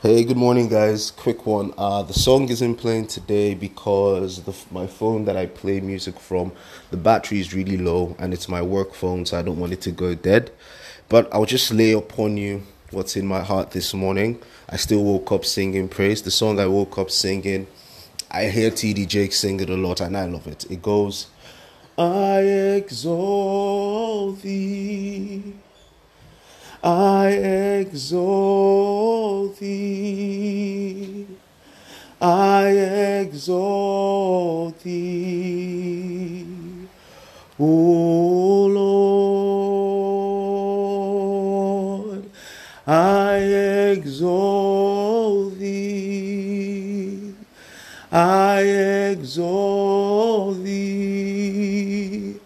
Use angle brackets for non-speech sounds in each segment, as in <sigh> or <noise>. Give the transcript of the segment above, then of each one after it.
Hey, good morning, guys. Quick one. Uh, the song isn't playing today because the, my phone that I play music from, the battery is really low, and it's my work phone, so I don't want it to go dead. But I'll just lay upon you what's in my heart this morning. I still woke up singing praise. The song I woke up singing, I hear TD Jakes sing it a lot, and I love it. It goes, "I exalt thee." I exalt thee. I exalt thee. O Lord, I exalt thee. I exalt thee.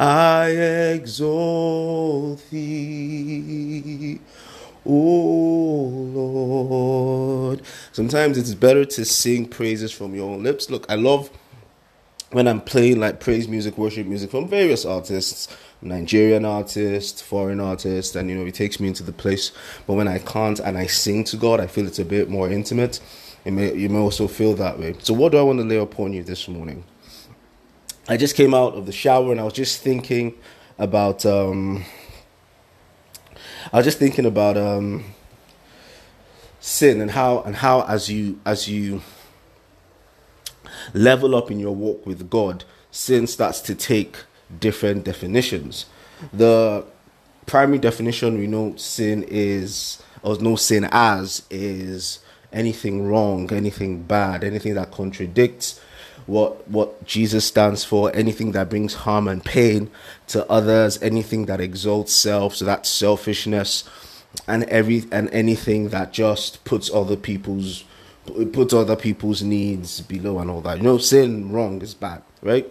I exalt thee, O Lord. Sometimes it's better to sing praises from your own lips. Look, I love when I'm playing like praise music, worship music from various artists, Nigerian artists, foreign artists, and you know, it takes me into the place. But when I can't and I sing to God, I feel it's a bit more intimate. It may, you may also feel that way. So, what do I want to lay upon you this morning? I just came out of the shower and I was just thinking about um, I was just thinking about um, sin and how and how as you as you level up in your walk with God, sin starts to take different definitions. The primary definition we know sin is or no sin as is anything wrong, anything bad, anything that contradicts what what Jesus stands for, anything that brings harm and pain to others, anything that exalts self, so that's selfishness, and every and anything that just puts other people's puts other people's needs below and all that. You know, sin wrong is bad, right?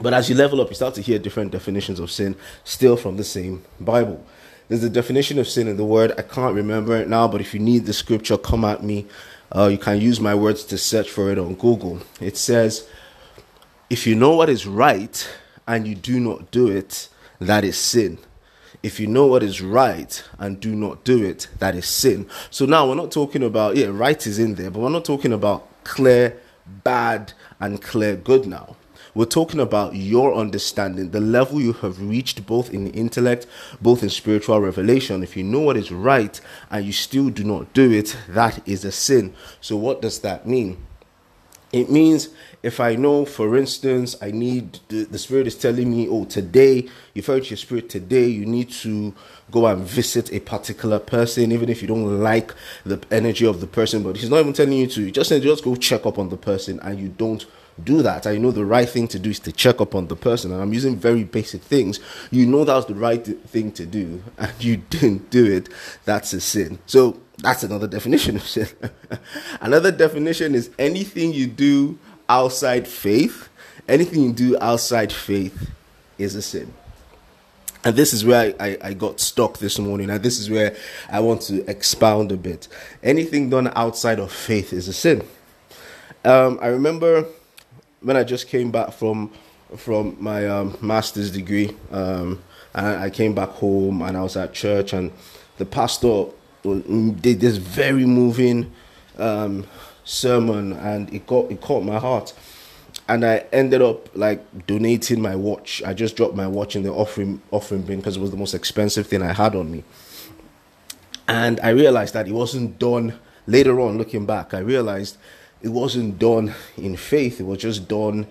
But as you level up, you start to hear different definitions of sin, still from the same Bible. There's a definition of sin in the word. I can't remember it now, but if you need the scripture, come at me. Uh, you can use my words to search for it on Google. It says, If you know what is right and you do not do it, that is sin. If you know what is right and do not do it, that is sin. So now we're not talking about, yeah, right is in there, but we're not talking about clear bad and clear good now. We're talking about your understanding, the level you have reached both in the intellect, both in spiritual revelation. If you know what is right and you still do not do it, that is a sin. So, what does that mean? It means if I know, for instance, I need the, the, spirit is telling me, oh, today, you've heard your spirit today, you need to go and visit a particular person, even if you don't like the energy of the person, but he's not even telling you to, just just go check up on the person and you don't do that. I know the right thing to do is to check up on the person, and I'm using very basic things. You know that's the right thing to do, <laughs> and you didn't do it. That's a sin. So that's another definition of sin. <laughs> another definition is anything you do outside faith. Anything you do outside faith is a sin. And this is where I, I, I, got stuck this morning, and this is where I want to expound a bit. Anything done outside of faith is a sin. Um, I remember when I just came back from from my um, master's degree, um, and I came back home and I was at church, and the pastor did this very moving um, sermon, and it got it caught my heart. And I ended up like donating my watch. I just dropped my watch in the offering offering bin because it was the most expensive thing I had on me. And I realized that it wasn't done. Later on, looking back, I realized it wasn't done in faith, it was just done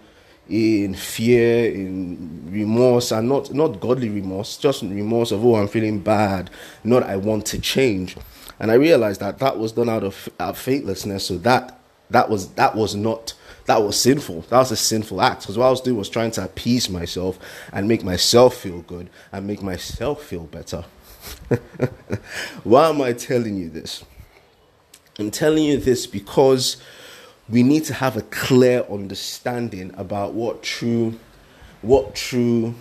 in fear, in remorse, and not not godly remorse, just remorse of oh I'm feeling bad, not I want to change. And I realized that that was done out of, faithlessness. So that that was that was not that was sinful. That was a sinful act. Because what I was doing was trying to appease myself and make myself feel good and make myself feel better. <laughs> Why am I telling you this? I'm telling you this because we need to have a clear understanding about what true what true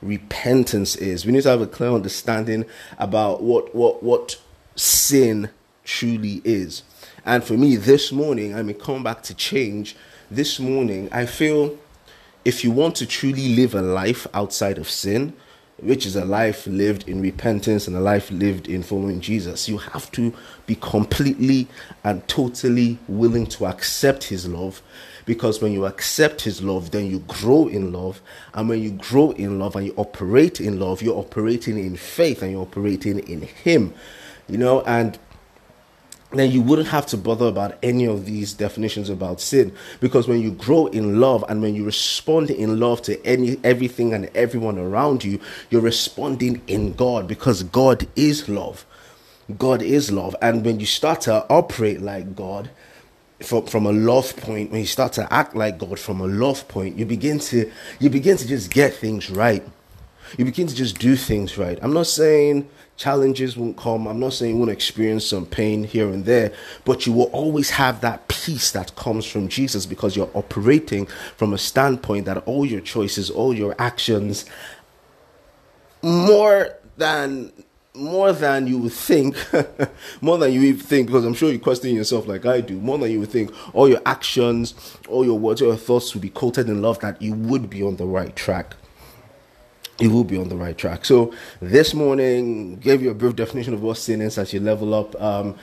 repentance is. We need to have a clear understanding about what what what sin truly is. And for me this morning, I may come back to change. This morning, I feel if you want to truly live a life outside of sin, which is a life lived in repentance and a life lived in following Jesus. You have to be completely and totally willing to accept His love because when you accept His love, then you grow in love. And when you grow in love and you operate in love, you're operating in faith and you're operating in Him, you know, and then you wouldn't have to bother about any of these definitions about sin. Because when you grow in love and when you respond in love to any everything and everyone around you you're responding in God because God is love. God is love. And when you start to operate like God from, from a love point when you start to act like God from a love point you begin to you begin to just get things right. You begin to just do things right. I'm not saying challenges won't come. I'm not saying you won't experience some pain here and there, but you will always have that peace that comes from Jesus because you're operating from a standpoint that all your choices, all your actions, more than more than you would think, <laughs> more than you would think, because I'm sure you question yourself like I do, more than you would think, all your actions, all your words, all your thoughts will be coated in love that you would be on the right track you will be on the right track. So this morning, gave you a brief definition of what sin is as you level up. Um,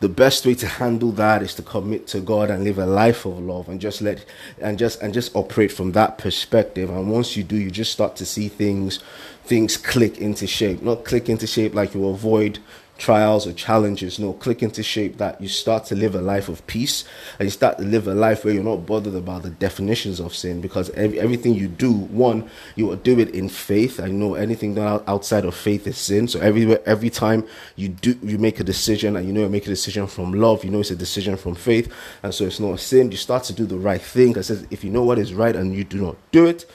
the best way to handle that is to commit to God and live a life of love and just let and just and just operate from that perspective. And once you do, you just start to see things things click into shape. Not click into shape like you avoid trials or challenges no click into shape that you start to live a life of peace and you start to live a life where you're not bothered about the definitions of sin because every, everything you do one you will do it in faith. I know anything done outside of faith is sin. So everywhere every time you do you make a decision and you know you make a decision from love you know it's a decision from faith and so it's not a sin you start to do the right thing. Because if you know what is right and you do not do it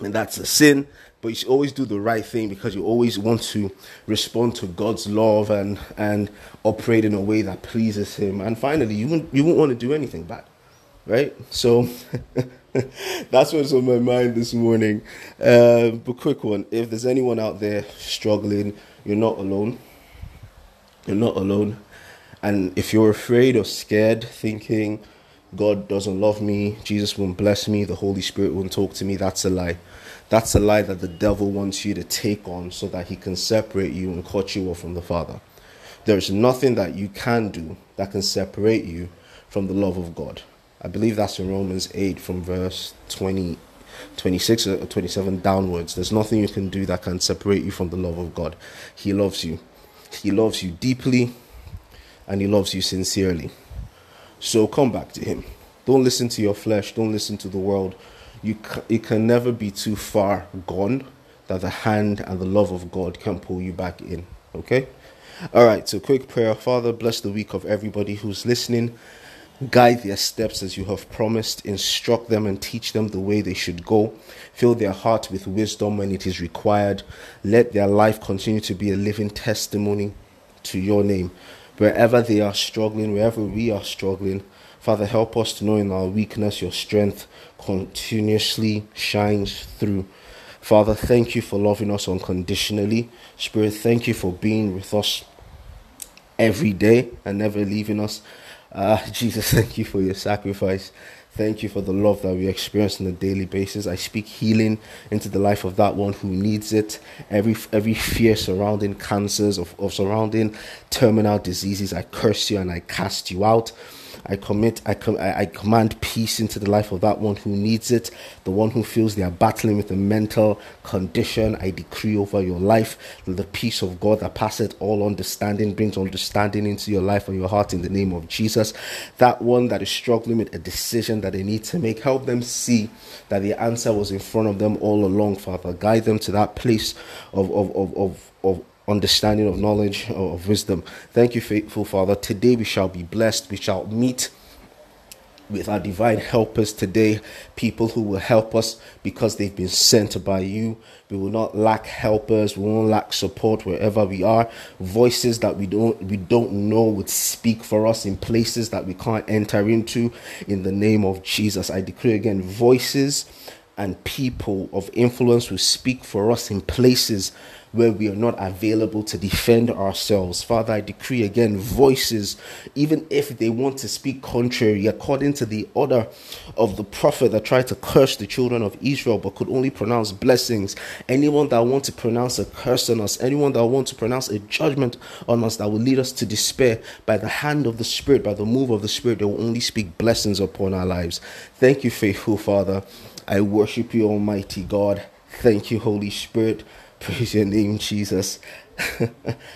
and that's a sin but you should always do the right thing because you always want to respond to God's love and and operate in a way that pleases Him. And finally, you won't you won't want to do anything bad, right? So <laughs> that's what's on my mind this morning. Uh, but quick one: if there's anyone out there struggling, you're not alone. You're not alone. And if you're afraid or scared, thinking God doesn't love me, Jesus won't bless me, the Holy Spirit won't talk to me, that's a lie. That's a lie that the devil wants you to take on so that he can separate you and cut you off from the Father. There's nothing that you can do that can separate you from the love of God. I believe that's in Romans 8 from verse 20, 26 or 27 downwards. There's nothing you can do that can separate you from the love of God. He loves you. He loves you deeply and he loves you sincerely. So come back to him. Don't listen to your flesh. Don't listen to the world you it can never be too far gone that the hand and the love of God can pull you back in. Okay? All right, so quick prayer. Father, bless the week of everybody who's listening. Guide their steps as you have promised. Instruct them and teach them the way they should go. Fill their heart with wisdom when it is required. Let their life continue to be a living testimony to your name. Wherever they are struggling, wherever we are struggling, Father, help us to know in our weakness your strength continuously shines through. Father, thank you for loving us unconditionally. Spirit, thank you for being with us every day and never leaving us. Uh, <laughs> Jesus, thank you for your sacrifice. Thank you for the love that we experience on a daily basis. I speak healing into the life of that one who needs it. Every every fear surrounding cancers, of, of surrounding terminal diseases, I curse you and I cast you out. I commit, I, com- I command peace into the life of that one who needs it, the one who feels they are battling with a mental condition. I decree over your life that the peace of God that passeth all understanding brings understanding into your life and your heart in the name of Jesus. That one that is struggling with a decision that they need to make, help them see that the answer was in front of them all along, Father. Guide them to that place of, of, of, of, of understanding of knowledge uh, of wisdom. Thank you, faithful Father. Today we shall be blessed. We shall meet with our divine helpers today, people who will help us because they've been sent by you. We will not lack helpers, we won't lack support wherever we are. Voices that we don't we don't know would speak for us in places that we can't enter into in the name of Jesus. I declare again voices and people of influence will speak for us in places where we are not available to defend ourselves. Father, I decree again voices, even if they want to speak contrary, according to the order of the prophet that tried to curse the children of Israel but could only pronounce blessings. Anyone that wants to pronounce a curse on us, anyone that wants to pronounce a judgment on us that will lead us to despair, by the hand of the Spirit, by the move of the Spirit, they will only speak blessings upon our lives. Thank you, faithful Father. I worship you, Almighty God. Thank you, Holy Spirit. Praise your name, Jesus. <laughs>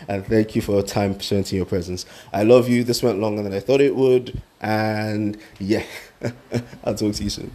and thank you for your time spent in your presence. I love you. This went longer than I thought it would. And yeah, <laughs> I'll talk to you soon.